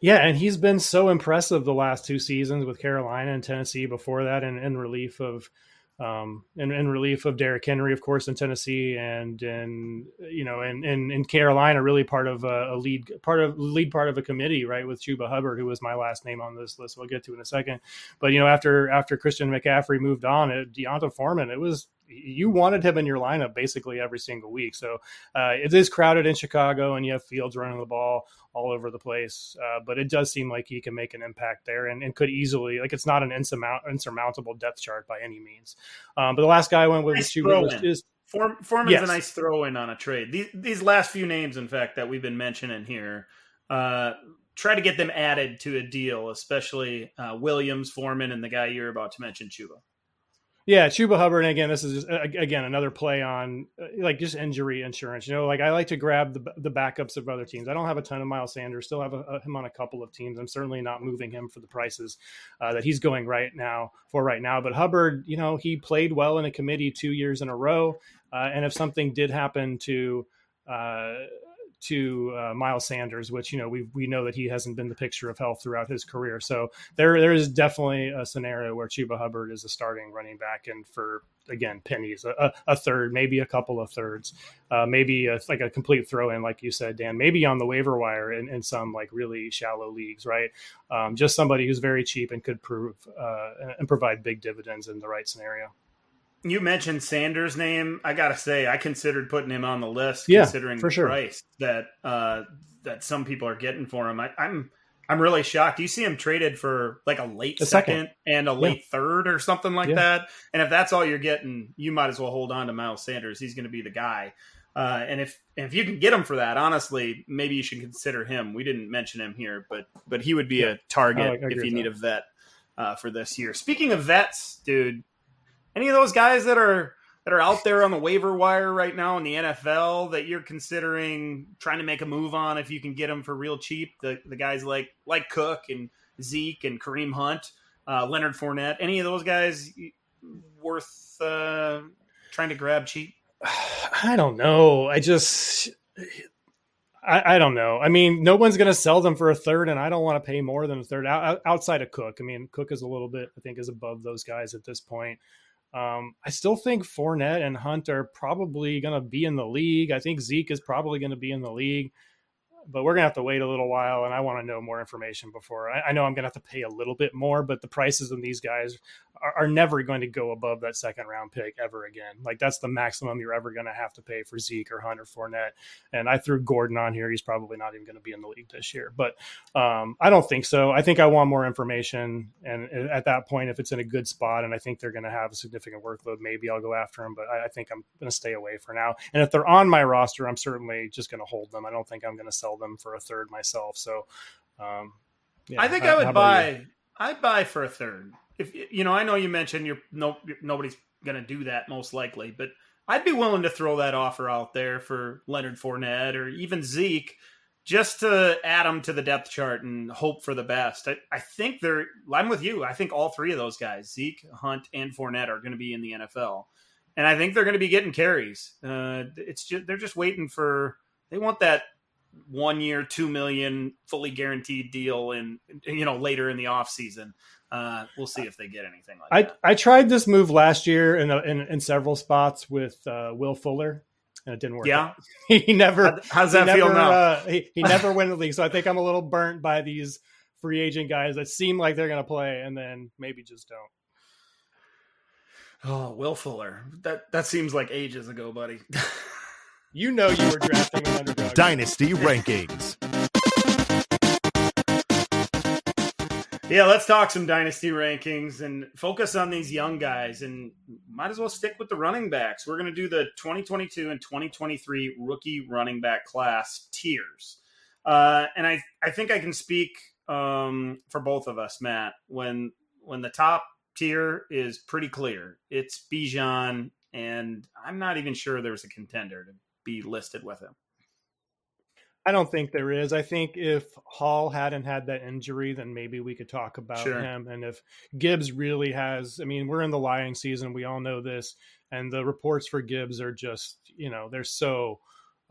Yeah, and he's been so impressive the last two seasons with Carolina and Tennessee before that, and in relief of um, in, in relief of Derrick Henry, of course, in Tennessee, and in you know, in in, in Carolina, really part of a, a, lead part of lead part of a committee, right, with Chuba Hubbard, who was my last name on this list. We'll get to in a second, but you know, after after Christian McCaffrey moved on, it, D'Onta Foreman, it was you wanted him in your lineup basically every single week. So uh, it is crowded in Chicago, and you have Fields running the ball all over the place. Uh, but it does seem like he can make an impact there, and, and could easily like it's not an insurmount, insurmountable depth chart by any means. Um, but the last guy I went with nice was, is Form, Foreman's yes. a nice throw in on a trade. These, these last few names, in fact, that we've been mentioning here. Uh, try to get them added to a deal, especially uh, Williams, Foreman, and the guy you're about to mention, Chuba. Yeah, Chuba Hubbard. And again, this is just, again another play on uh, like just injury insurance. You know, like I like to grab the the backups of other teams. I don't have a ton of Miles Sanders. Still have a, a, him on a couple of teams. I'm certainly not moving him for the prices uh, that he's going right now for right now. But Hubbard, you know, he played well in a committee two years in a row. Uh, and if something did happen to uh, to uh, Miles Sanders, which you know we we know that he hasn't been the picture of health throughout his career. So there there is definitely a scenario where Chuba Hubbard is a starting running back, and for again pennies, a, a third, maybe a couple of thirds, uh, maybe a, like a complete throw in, like you said, Dan, maybe on the waiver wire in, in some like really shallow leagues, right? Um, just somebody who's very cheap and could prove uh, and provide big dividends in the right scenario you mentioned Sanders' name. I gotta say, I considered putting him on the list, yeah, considering for the sure. price that uh, that some people are getting for him. I, am I'm, I'm really shocked. You see him traded for like a late a second, second, and a late yeah. third or something like yeah. that. And if that's all you're getting, you might as well hold on to Miles Sanders. He's going to be the guy. Uh, and if if you can get him for that, honestly, maybe you should consider him. We didn't mention him here, but but he would be a target if you need that. a vet uh, for this year. Speaking of vets, dude, any of those guys that are that are out there on the waiver wire right now in the NFL that you're considering trying to make a move on if you can get them for real cheap? The the guys like like Cook and Zeke and Kareem Hunt, uh, Leonard Fournette, any of those guys worth uh, trying to grab cheap? I don't know. I just I, I, don't know. I mean, no one's going to sell them for a third, and I don't want to pay more than a third outside of Cook. I mean, Cook is a little bit, I think, is above those guys at this point. Um, I still think Fournette and Hunt are probably going to be in the league. I think Zeke is probably going to be in the league but we're gonna have to wait a little while, and I want to know more information before. I, I, know I'm gonna have to pay a little bit more, but the prices on these guys are, are, never going to go above that second round pick ever again. Like that's the maximum you're ever gonna have to pay for Zeke or Hunter Fournette. And I threw Gordon on here; he's probably not even to be in the league this year. But um, I don't think so. I think I want more information, and at that point, if it's in a good spot, and I think they're to have a significant workload, maybe I'll go after them. But I, I think I'm to stay away for now. And if they're on my roster, I'm certainly just to hold them. I don't think I'm to sell sell them for a third myself. So, um, yeah, I think how, I would buy. I'd buy for a third. If you know, I know you mentioned you're no nobody's going to do that most likely, but I'd be willing to throw that offer out there for Leonard Fournette or even Zeke, just to add them to the depth chart and hope for the best. I, I think they're. I'm with you. I think all three of those guys, Zeke, Hunt, and Fournette, are going to be in the NFL, and I think they're going to be getting carries. Uh, it's just they're just waiting for. They want that one year, two million, fully guaranteed deal, and you know later in the off season. Uh, we'll see if they get anything like I, that. I tried this move last year in, a, in, in several spots with uh, Will Fuller, and it didn't work. Yeah, he never. How, how's that feel now? Uh, he, he never went the league, so I think I'm a little burnt by these free agent guys that seem like they're going to play and then maybe just don't. Oh, Will Fuller. That that seems like ages ago, buddy. You know you were drafting an underdog. Dynasty rankings. Yeah, let's talk some dynasty rankings and focus on these young guys and might as well stick with the running backs. We're going to do the 2022 and 2023 rookie running back class tiers. Uh, and I, I think I can speak um, for both of us, Matt, when when the top tier is pretty clear. It's Bijan, and I'm not even sure there's a contender, to be listed with him? I don't think there is. I think if Hall hadn't had that injury, then maybe we could talk about sure. him. And if Gibbs really has, I mean, we're in the lying season. We all know this. And the reports for Gibbs are just, you know, they're so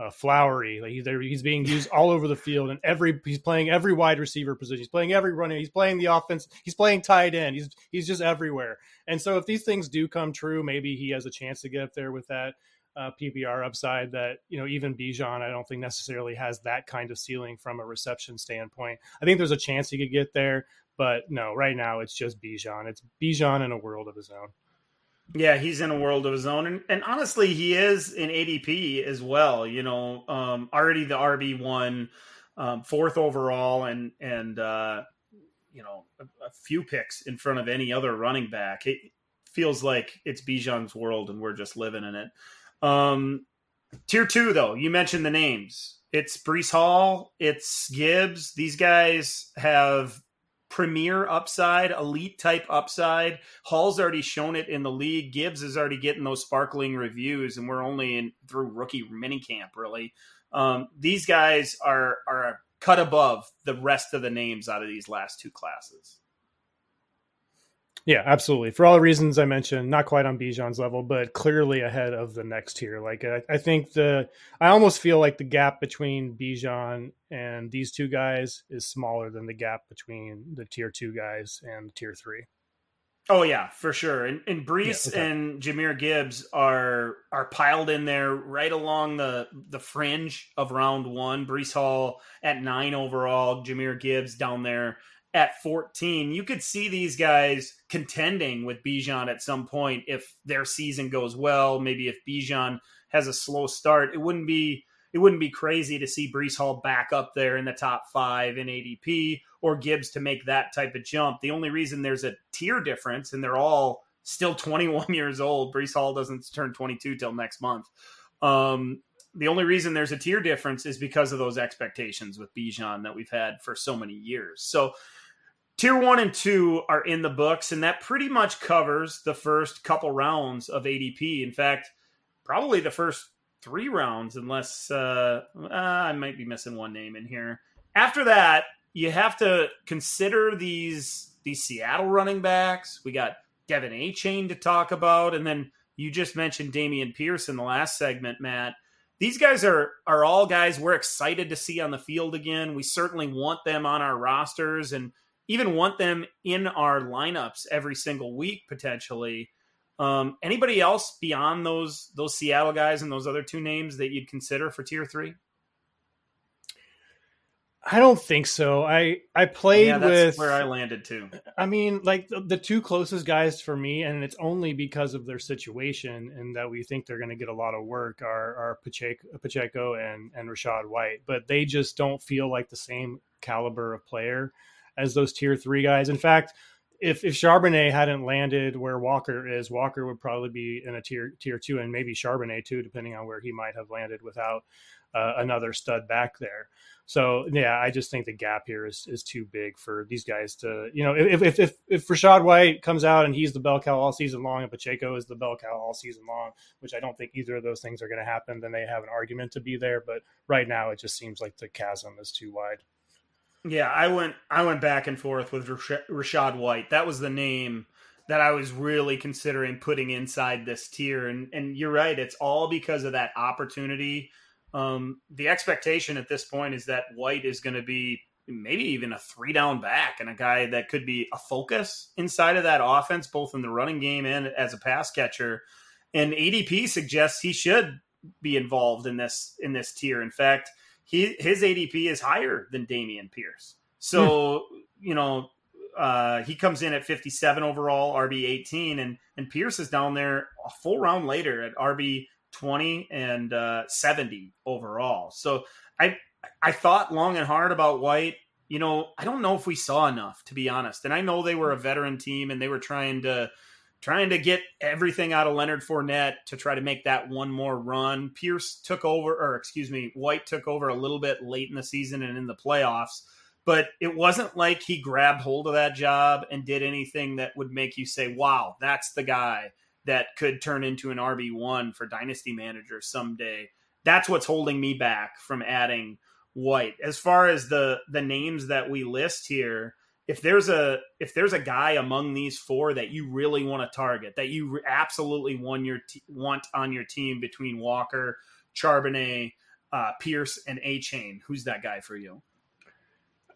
uh, flowery. Like he's, he's being used all over the field, and every he's playing every wide receiver position. He's playing every running. He's playing the offense. He's playing tight end. He's he's just everywhere. And so if these things do come true, maybe he has a chance to get up there with that uh, PPR upside that you know even Bijan I don't think necessarily has that kind of ceiling from a reception standpoint. I think there's a chance he could get there, but no, right now it's just Bijan. It's Bijan in a world of his own. Yeah, he's in a world of his own, and, and honestly, he is in ADP as well. You know, um, already the RB one, um, fourth overall, and and uh, you know a, a, few picks in front of any other running back. It feels like it's Bijan's world, and we're just living in it. Um, tier two, though, you mentioned the names. It's Breece Hall, it's Gibbs. These guys have premier upside, elite type upside. Hall's already shown it in the league. Gibbs is already getting those sparkling reviews, and we're only in through rookie minicamp, really. Um, these guys are are cut above the rest of the names out of these last two classes. Yeah, absolutely. For all the reasons I mentioned, not quite on Bijan's level, but clearly ahead of the next tier. Like I, I, think the, I almost feel like the gap between Bijan and these two guys is smaller than the gap between the tier two guys and tier three. Oh yeah, for sure. And, and Breece yeah, okay. and Jahmyr Gibbs are are piled in there right along the the fringe of round one. Breece Hall at nine overall, Jahmyr Gibbs down there at 14, you could see these guys contending with Bijan at some point if their season goes well. Maybe if Bijan has a slow start, it wouldn't be it wouldn't be crazy to see Breece Hall back up there in the top five in ADP or Gibbs to make that type of jump. The only reason there's a tier difference, and they're all still 21 years old. Breece Hall doesn't turn 22 till next month. Um, the only reason there's a tier difference is because of those expectations with Bijan that we've had for so many years. So Tier one and two are in the books, and that pretty much covers the first couple rounds of ADP. In fact, probably the first three rounds, unless uh, uh, I might be missing one name in here. After that, you have to consider these these Seattle running backs. We got De'Von Achane to talk about, and then you just mentioned Dameon Pierce in the last segment, Matt. These guys are are all guys we're excited to see on the field again. We certainly want them on our rosters, and even want them in our lineups every single week potentially. Um, anybody else beyond those those Seattle guys and those other two names that you'd consider for tier three? I don't think so. I I played yeah, with where I landed too. I mean, like the, the, two closest guys for me, and it's only because of their situation and that we think they're going to get a lot of work are are Pacheco, Pacheco and and Rachaad White, but they just don't feel like the same caliber of player as those tier three guys. In fact, if if Charbonnet hadn't landed where Walker is, Walker would probably be in a tier tier two, and maybe Charbonnet too, depending on where he might have landed without uh, another stud back there. So yeah, I just think the gap here is is too big for these guys to you know if if if, if Rachaad White comes out and he's the bell cow all season long and Pacheco is the bell cow all season long, which I don't think either of those things are going to happen, then they have an argument to be there. But right now, it just seems like the chasm is too wide. Yeah, I went I went back and forth with Rachaad White. That was the name that I was really considering putting inside this tier. And and you're right, it's all because of that opportunity. Um, the expectation at this point is that White is going to be maybe even a three down back and a guy that could be a focus inside of that offense, both in the running game and as a pass catcher. And ADP suggests he should be involved in this in this tier. In fact, he his ADP is higher than Dameon Pierce. So hmm. you know uh, he comes in at 57 overall, RB 18, and and Pierce is down there a full round later at RB 20 and uh, 70 overall. So I I thought long and hard about White. You know, I don't know if we saw enough to be honest. And I know they were a veteran team and they were trying to trying to get everything out of Leonard Fournette to try to make that one more run. Pierce took over, or excuse me, White took over a little bit late in the season and in the playoffs, but it wasn't like he grabbed hold of that job and did anything that would make you say, wow, that's the guy that could turn into an RB1 for dynasty managers someday. That's what's holding me back from adding White. As far as the the names that we list here, if there's a if there's a guy among these four that you really want to target, that you absolutely want your t- want on your team between Walker, Charbonnet, uh, Pierce, and Achane, who's that guy for you?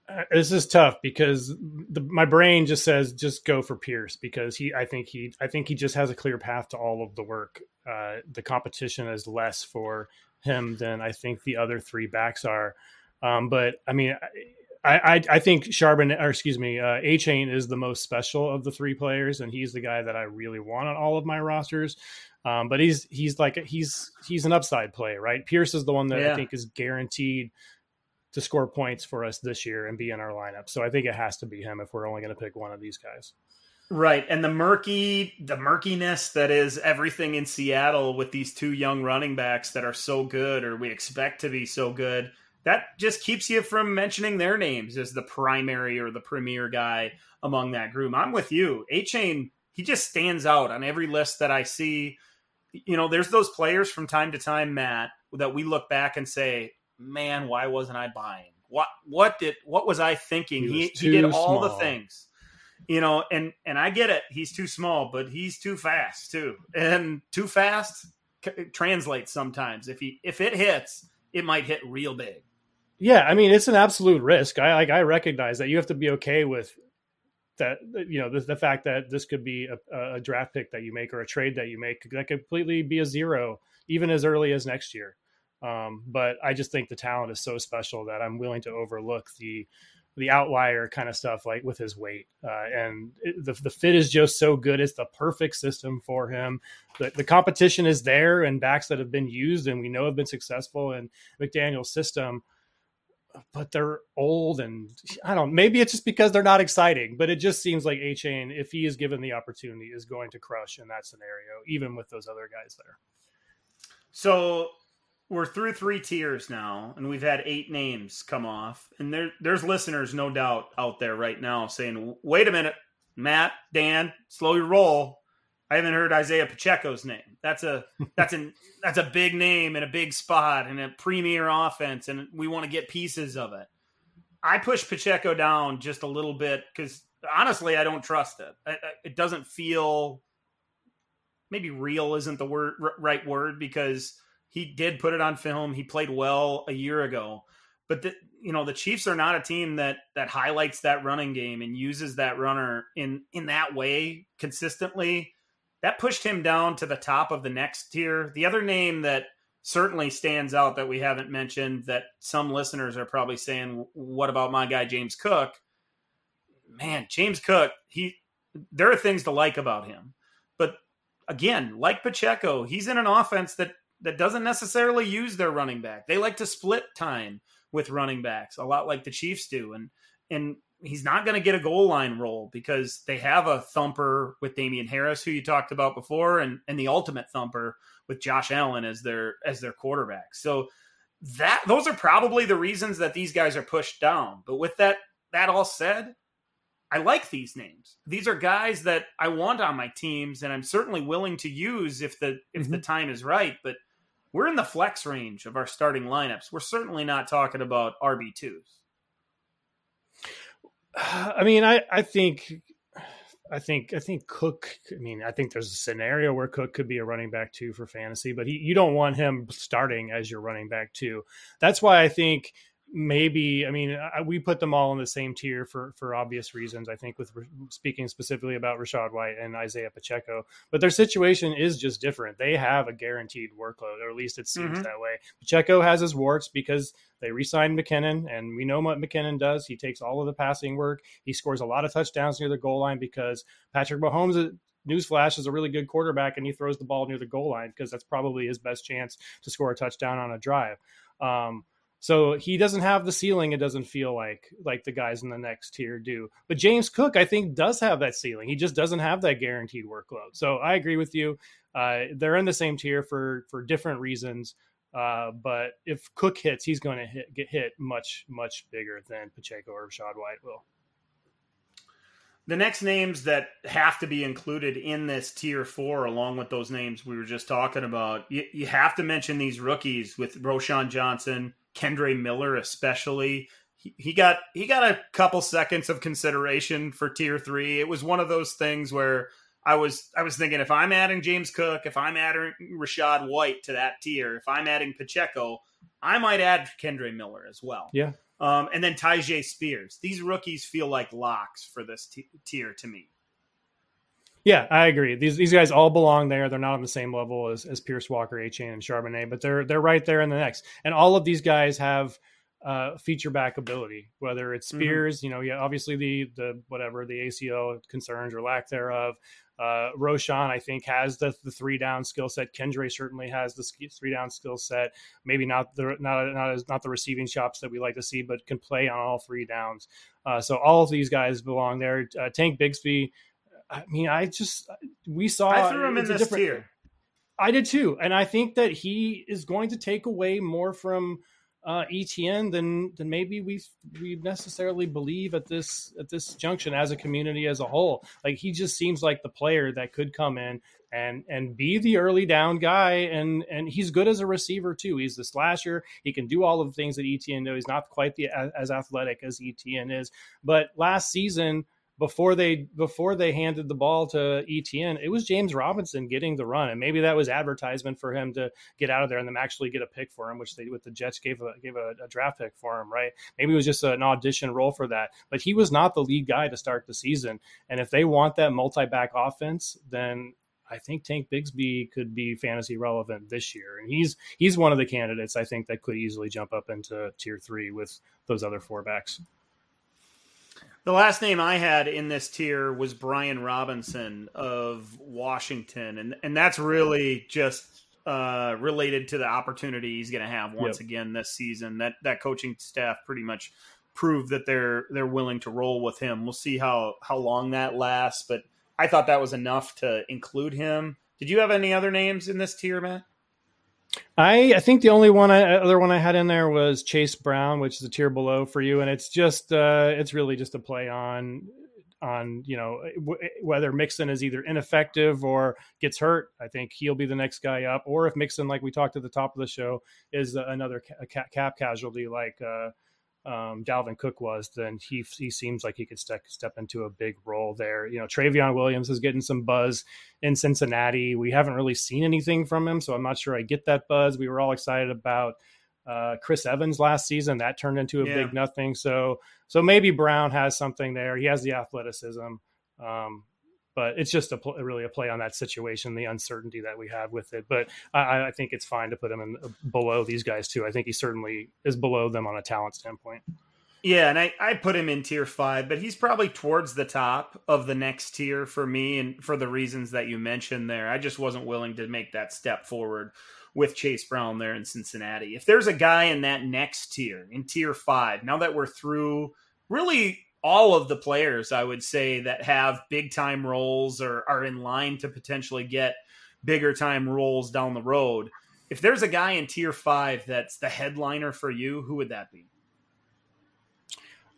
Uh, this is tough because the, my brain just says just go for Pierce because he I think he I think he just has a clear path to all of the work. Uh, the competition is less for him than I think the other three backs are. Um, but I mean, I, I, think Charbonnet, or excuse me, uh, Achane is the most special of the three players, and he's the guy that I really want on all of my rosters. Um, but he's he's like he's he's an upside play, right? Pierce is the one that yeah. I think is guaranteed to score points for us this year and be in our lineup. So I think it has to be him if we're only going to pick one of these guys. Right. And the murky the murkiness that is everything in Seattle with these two young running backs that are so good or we expect to be so good that just keeps you from mentioning their names as the primary or the premier guy among that group. I'm with you. Achane, he just stands out on every list that I see. You know, there's those players from time to time, Matt, that we look back and say, "Man, why wasn't I buying? What what did what was I thinking? He he, he did all small. the things." You know, and and I get it. He's too small, but he's too fast too. And too fast translates sometimes. If he if it hits, it might hit real big. Yeah, I mean it's an absolute risk. I like I recognize that you have to be okay with that. You know the, the fact that this could be a, a, draft pick that you make or a trade that you make that could completely be a zero even as early as next year. Um, but I just think the talent is so special that I'm willing to overlook the the outlier kind of stuff like with his weight uh, and it, the, the fit is just so good it's the perfect system for him the, the competition is there and backs that have been used and we know have been successful in mcdaniel's system but they're old and I don't. Maybe it's just because they're not exciting, but it just seems like Achane, if he is given the opportunity, is going to crush in that scenario, even with those other guys there. So we're through three tiers now, and we've had eight names come off, and there there's listeners, no doubt, out there right now saying, "Wait a minute, Matt, Dan, slow your roll. I haven't heard Isaiah Pacheco's name. That's a that's an that's a big name and a big spot and a premier offense, and we want to get pieces of it. I push Pacheco down just a little bit because honestly, I don't trust it. It doesn't feel maybe real isn't the word right word because he did put it on film. He played well a year ago, but the, you know the Chiefs are not a team that that highlights that running game and uses that runner in in that way consistently that pushed him down to the top of the next tier. The other name that certainly stands out that we haven't mentioned that some listeners are probably saying, "What about my guy James Cook?" Man, James Cook, he there are things to like about him, but again, like Pacheco, he's in an offense that that doesn't necessarily use their running back. They like to split time with running backs, a lot like the Chiefs do, and and he's not going to get a goal line role because they have a thumper with Damien Harris, who you talked about before, and and the ultimate thumper with Josh Allen as their as their quarterback. So that those are probably the reasons that these guys are pushed down. But with that that all said, I like these names. These are guys that I want on my teams, and I'm certainly willing to use if the if mm-hmm. the time is right. But we're in the flex range of our starting lineups. We're certainly not talking about RB twos. I mean, I, I think, I think, I think Cook. I mean, I think there's a scenario where Cook could be a running back too for fantasy, but he, you don't want him starting as your running back too. That's why I think maybe i mean I, we put them all in the same tier for for obvious reasons i think with speaking specifically about rachaad white and isaiah pacheco. But their situation is just different. They have a guaranteed workload or at least it seems mm-hmm. that way. Pacheco has his warts because they re-signed mckinnon and we know what mckinnon does. He takes all of the passing work. He scores a lot of touchdowns near the goal line because patrick mahomes newsflash is a really good quarterback and he throws the ball near the goal line because that's probably his best chance to score a touchdown on a drive. Um, so he doesn't have the ceiling. It doesn't feel like like the guys in the next tier do. But James Cook, I think, does have that ceiling. He just doesn't have that guaranteed workload. So I agree with you. Uh, they're in the same tier for for different reasons. Uh, but if Cook hits, he's going to hit, get hit much much bigger than Pacheco or Rachaad White will. The next names that have to be included in this tier four, along with those names we were just talking about, you, you have to mention these rookies with Roschon Johnson, Kendre Miller especially. He, he got he got a couple seconds of consideration for tier three. It was one of those things where I was I was thinking if I'm adding James Cook, if I'm adding Rachaad White to that tier, if I'm adding Pacheco, I might add Kendre Miller as well. Yeah. Um, and then Tyjae Spears. These rookies feel like locks for this t- tier to me. Yeah, I agree. These these guys all belong there. They're not on the same level as, as Pierce Walker, Achane, and Charbonnet, but they're they're right there in the next. And all of these guys have uh, feature back ability, whether it's Mhm. Spears, you know, yeah, obviously the the whatever the ACL concerns or lack thereof. Uh, Roschon, I think, has the, the three down skill set. Kendre certainly has the three down skill set. Maybe not the not not as not the receiving chops that we like to see, but can play on all three downs. Uh, so all of these guys belong there. Uh, Tank Bigsby. I mean, I just we saw. I threw him in this different- tier. I did too, and I think that he is going to take away more from uh, ETN than than maybe we we necessarily believe at this at this junction as a community as a whole. Like he just seems like the player that could come in and and be the early down guy, and and he's good as a receiver too. He's the slasher. He can do all of the things that ETN does. He's not quite the as athletic as ETN is, but last season before they before they handed the ball to ETN, it was James Robinson getting the run, and maybe that was advertisement for him to get out of there and them actually get a pick for him, which they with the Jets gave a gave a, a draft pick for him, right? Maybe it was just an audition role for that, but he was not the lead guy to start the season. And if they want that multi back offense, then I think Tank Bigsby could be fantasy relevant this year, and he's he's one of the candidates I think that could easily jump up into tier three with those other four backs. The last name I had in this tier was Brian Robinson of Washington, and and that's really just uh, related to the opportunity he's going to have once Yep. again this season. That that coaching staff pretty much proved that they're they're willing to roll with him. We'll see how how long that lasts, but I thought that was enough to include him. Did you have any other names in this tier, Matt? I, I think the only one I, other one I had in there was Chase Brown, which is a tier below for you, and it's just uh, it's really just a play on on you know w- whether Mixon is either ineffective or gets hurt. I think he'll be the next guy up, or if Mixon, like we talked at the top of the show, is another ca- ca- cap casualty like uh, um, Dalvin Cook was, then he he seems like he could step step into a big role there. You know, Trayveon Williams is getting some buzz in Cincinnati. We haven't really seen anything from him, so I'm not sure I get that buzz. We were all excited about uh, Chris Evans last season. That turned into a Yeah. big nothing. So so maybe Brown has something there. He has the athleticism. Um, but it's just a pl- really a play on that situation, the uncertainty that we have with it. But I, I think it's fine to put him in uh, below these guys too. I think he certainly is below them on a talent standpoint. Yeah, and I, I put him in tier five, but he's probably towards the top of the next tier for me, and for the reasons that you mentioned there. I just wasn't willing to make that step forward with Chase Brown there in Cincinnati. If there's a guy in that next tier, in tier five, now that we're through really all of the players, I would say, that have big time roles or are in line to potentially get bigger time roles down the road. If there's a guy in tier five that's the headliner for you, who would that be?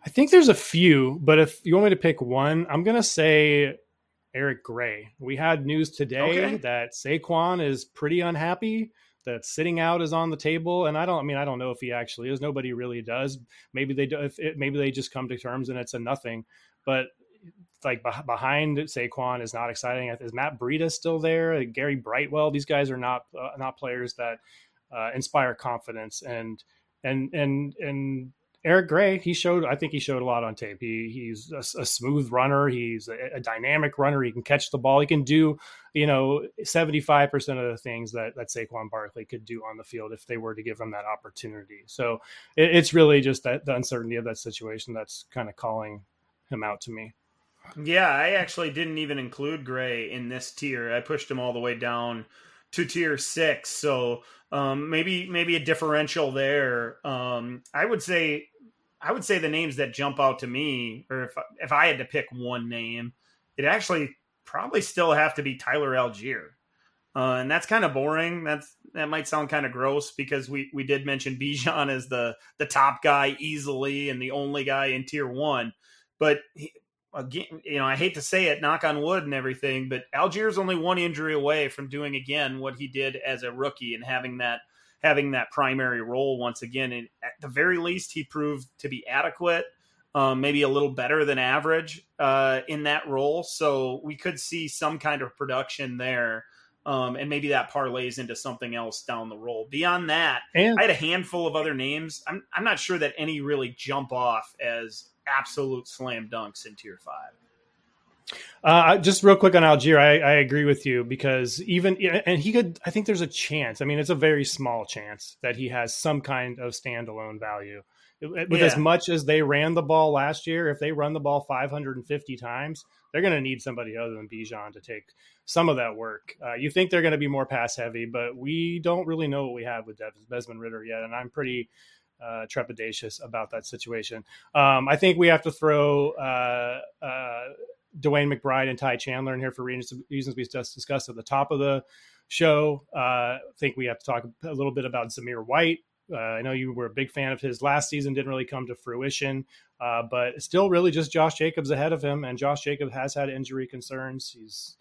I think there's a few, but if you want me to pick one, I'm going to say Eric Gray. We had news today Okay. that Saquon is pretty unhappy that sitting out is on the table, and I don't. I mean, I don't know if he actually is. Nobody really does. Maybe they do. If it, maybe they just come to terms and it's a nothing. But like beh- behind Saquon is not exciting. Is Matt Breida still there? Gary Brightwell. These guys are not uh, not players that uh, inspire confidence. And and and and Eric Gray, he showed. I think he showed a lot on tape. He he's a, a smooth runner. He's a, a dynamic runner. He can catch the ball. He can do you know seventy five percent of the things that that Saquon Barkley could do on the field if they were to give him that opportunity. So it, it's really just that the uncertainty of that situation that's kind of calling him out to me. Yeah, I actually didn't even include Gray in this tier. I pushed him all the way down to tier six. So um, maybe maybe a differential there. Um, I would say I would say the names that jump out to me, or if if I had to pick one name, it actually probably still have to be Tyler Allgeier. Uh, and that's kind of boring. That's that might sound kind of gross because we we did mention Bijan as the the top guy easily and the only guy in tier one, but he, again, you know, I hate to say it, knock on wood and everything, but Allgeier's only one injury away from doing again what he did as a rookie and having that having that primary role once again. And at the very least, he proved to be adequate, um, maybe a little better than average uh, in that role. So we could see some kind of production there. Um, and maybe that parlays into something else down the road. Beyond that, And I had a handful of other names. I'm I'm not sure that any really jump off as absolute slam dunks in tier five. Uh, just real quick on Allgeier, I, I agree with you because even and he could. I think there's a chance. I mean, it's a very small chance that he has some kind of standalone value. with yeah. as much as they ran the ball last year, if they run the ball 550 times, they're going to need somebody other than Bijan to take some of that work. Uh, you think they're going to be more pass heavy, but we don't really know what we have with Desmond Ridder yet, and I'm pretty uh, trepidatious about that situation. Um, I think we have to throw uh, uh, DeWayne McBride and Ty Chandler in here for reasons, reasons we just discussed at the top of the show. Uh, I think we have to talk a little bit about Zamir White. Uh, I know you were a big fan of his last season, didn't really come to fruition, uh, but still really just Josh Jacobs ahead of him. And Josh Jacobs has had injury concerns. He's,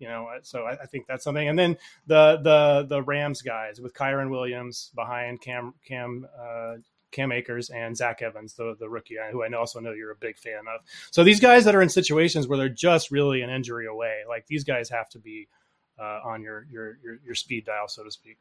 you know, so I, I think that's something. And then the the the Rams guys with Kyren Williams behind Cam Cam uh, Cam Akers and Zach Evans, the the rookie, who I also know you're a big fan of. So these guys that are in situations where they're just really an injury away, like these guys have to be uh, on your, your your your speed dial, so to speak.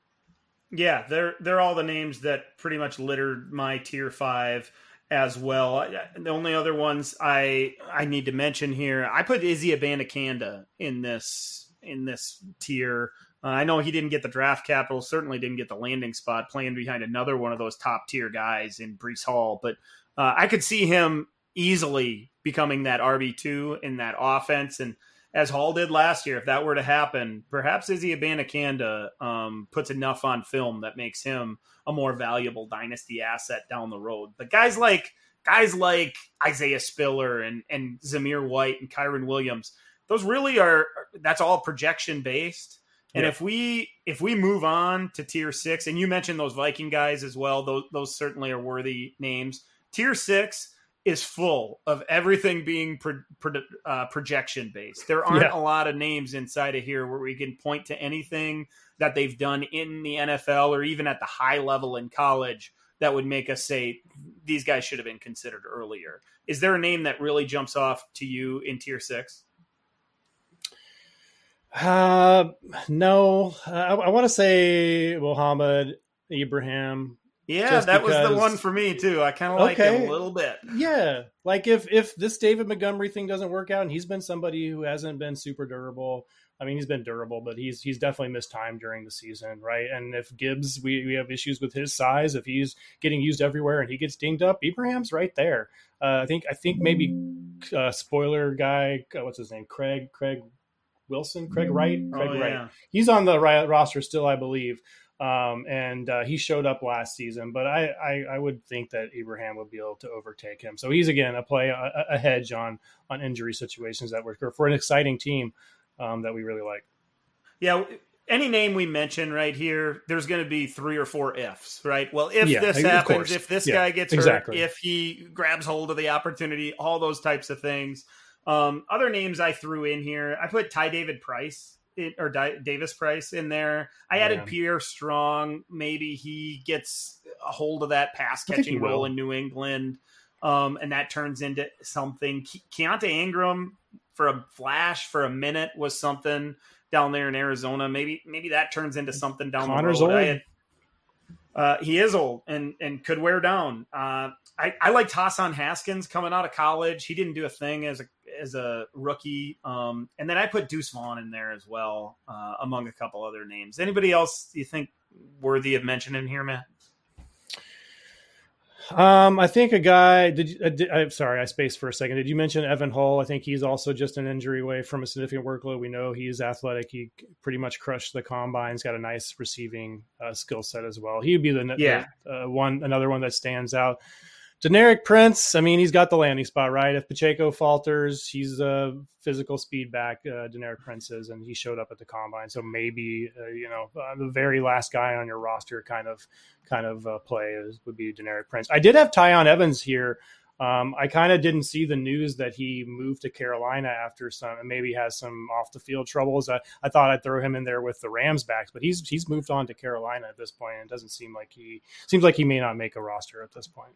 Yeah, they're they're all the names that pretty much littered my tier five as well. The only other ones I I need to mention here, I put Izzy Abanikanda in this in this tier. Uh, I know he didn't get the draft capital, certainly didn't get the landing spot, playing behind another one of those top tier guys in Breece Hall, but uh, I could see him easily becoming that RB two in that offense and as Hall did last year, if that were to happen, perhaps Izzy Abanikanda um, puts enough on film that makes him a more valuable dynasty asset down the road. But guys like guys like Isaiah Spiller and and Zamir White and Kyren Williams, those really are that's all projection based. And yeah. if we if we move on to tier six, and you mentioned those Viking guys as well, those those certainly are worthy names. Tier six, is full of everything being pro, pro, uh, projection based. There aren't yeah. a lot of names inside of here where we can point to anything that they've done in the NFL or even at the high level in college that would make us say these guys should have been considered earlier. Is there a name that really jumps off to you in tier six? Uh, no, uh, I, I want to say Mohamed Ibrahim yeah, that because, was the one for me too. I kind of like okay. him a little bit. Yeah, like if if this David Montgomery thing doesn't work out, and he's been somebody who hasn't been super durable. I mean, he's been durable, but he's he's definitely missed time during the season, right? And if Gibbs, we, we have issues with his size. If he's getting used everywhere and he gets dinged up, Ibrahim's right there. Uh, I think I think maybe uh, spoiler guy, uh, what's his name, Craig Craig Wilson, Craig Wright, Craig oh, yeah. Wright. He's on the roster still, I believe. Um, and uh, he showed up last season, but I, I, I, would think that Ibrahim would be able to overtake him. So he's again a play a, a hedge on on injury situations that work for an exciting team um, that we really like. Yeah, any name we mention right here, there's going to be three or four ifs, right? Well, if yeah, this happens, if this yeah, guy gets exactly. hurt, if he grabs hold of the opportunity, all those types of things. Um, other names I threw in here, I put Ty David Price it, or Di- Davis Price in there. I added Pierre Strong. Maybe he gets a hold of that pass catching role will. in New England, um, and that turns into something. Ke- Keaontay Ingram for a flash for a minute was something down there in Arizona. Maybe maybe that turns into something down Connor's the road. Old. Had, uh, he is old and and could wear down. Uh, I, I liked Hassan Haskins coming out of college. He didn't do a thing as a as a rookie. Um, and then I put Deuce Vaughn in there as well, uh, among a couple other names. Anybody else you think worthy of mentioning here, Matt? Um, I think a guy. Did, you, uh, did I'm sorry, I spaced for a second. Did you mention Evan Hull? I think he's also just an injury away from a significant workload. We know he's athletic. He pretty much crushed the combine. He's got a nice receiving uh, skill set as well. He'd be the, yeah. the uh, one, another one that stands out. Deneric Prince, I mean, he's got the landing spot, right? If Pacheco falters, he's a physical speed back, uh, Deneric Prince is, and he showed up at the combine. So maybe, uh, you know, uh, the very last guy on your roster kind of kind of uh, play is, would be Deneric Prince. I did have Tiyon Evans here. Um, I kind of didn't see the news that he moved to Carolina after some, and maybe has some off the field troubles. I, I thought I'd throw him in there with the Rams backs, but he's he's moved on to Carolina at this point, and it doesn't seem like he seems like he may not make a roster at this point.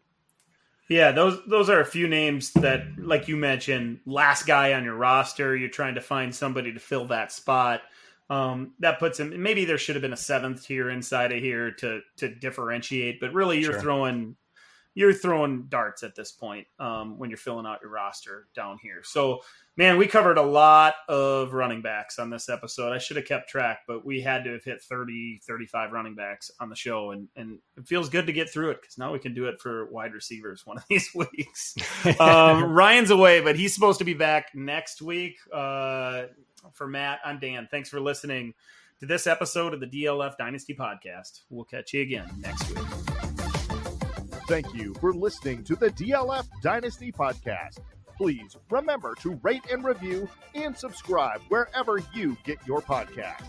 Yeah, those those are a few names that, like you mentioned, last guy on your roster. You're trying to find somebody to fill that spot. Um, that puts him. Maybe there should have been a seventh tier inside of here to to differentiate, but really, you're sure. throwing you're throwing darts at this point um, when you're filling out your roster down here. So, man, we covered a lot of running backs on this episode. I should have kept track, but we had to have hit 30, 35 running backs on the show. And, and it feels good to get through it because now we can do it for wide receivers one of these weeks. um, Ryan's away, but he's supposed to be back next week. Uh, for Matt, I'm Dan. Thanks for listening to this episode of the DLF Dynasty Podcast. We'll catch you again next week. Thank you for listening to the DLF Dynasty Podcast. Please remember to rate and review and subscribe wherever you get your podcasts.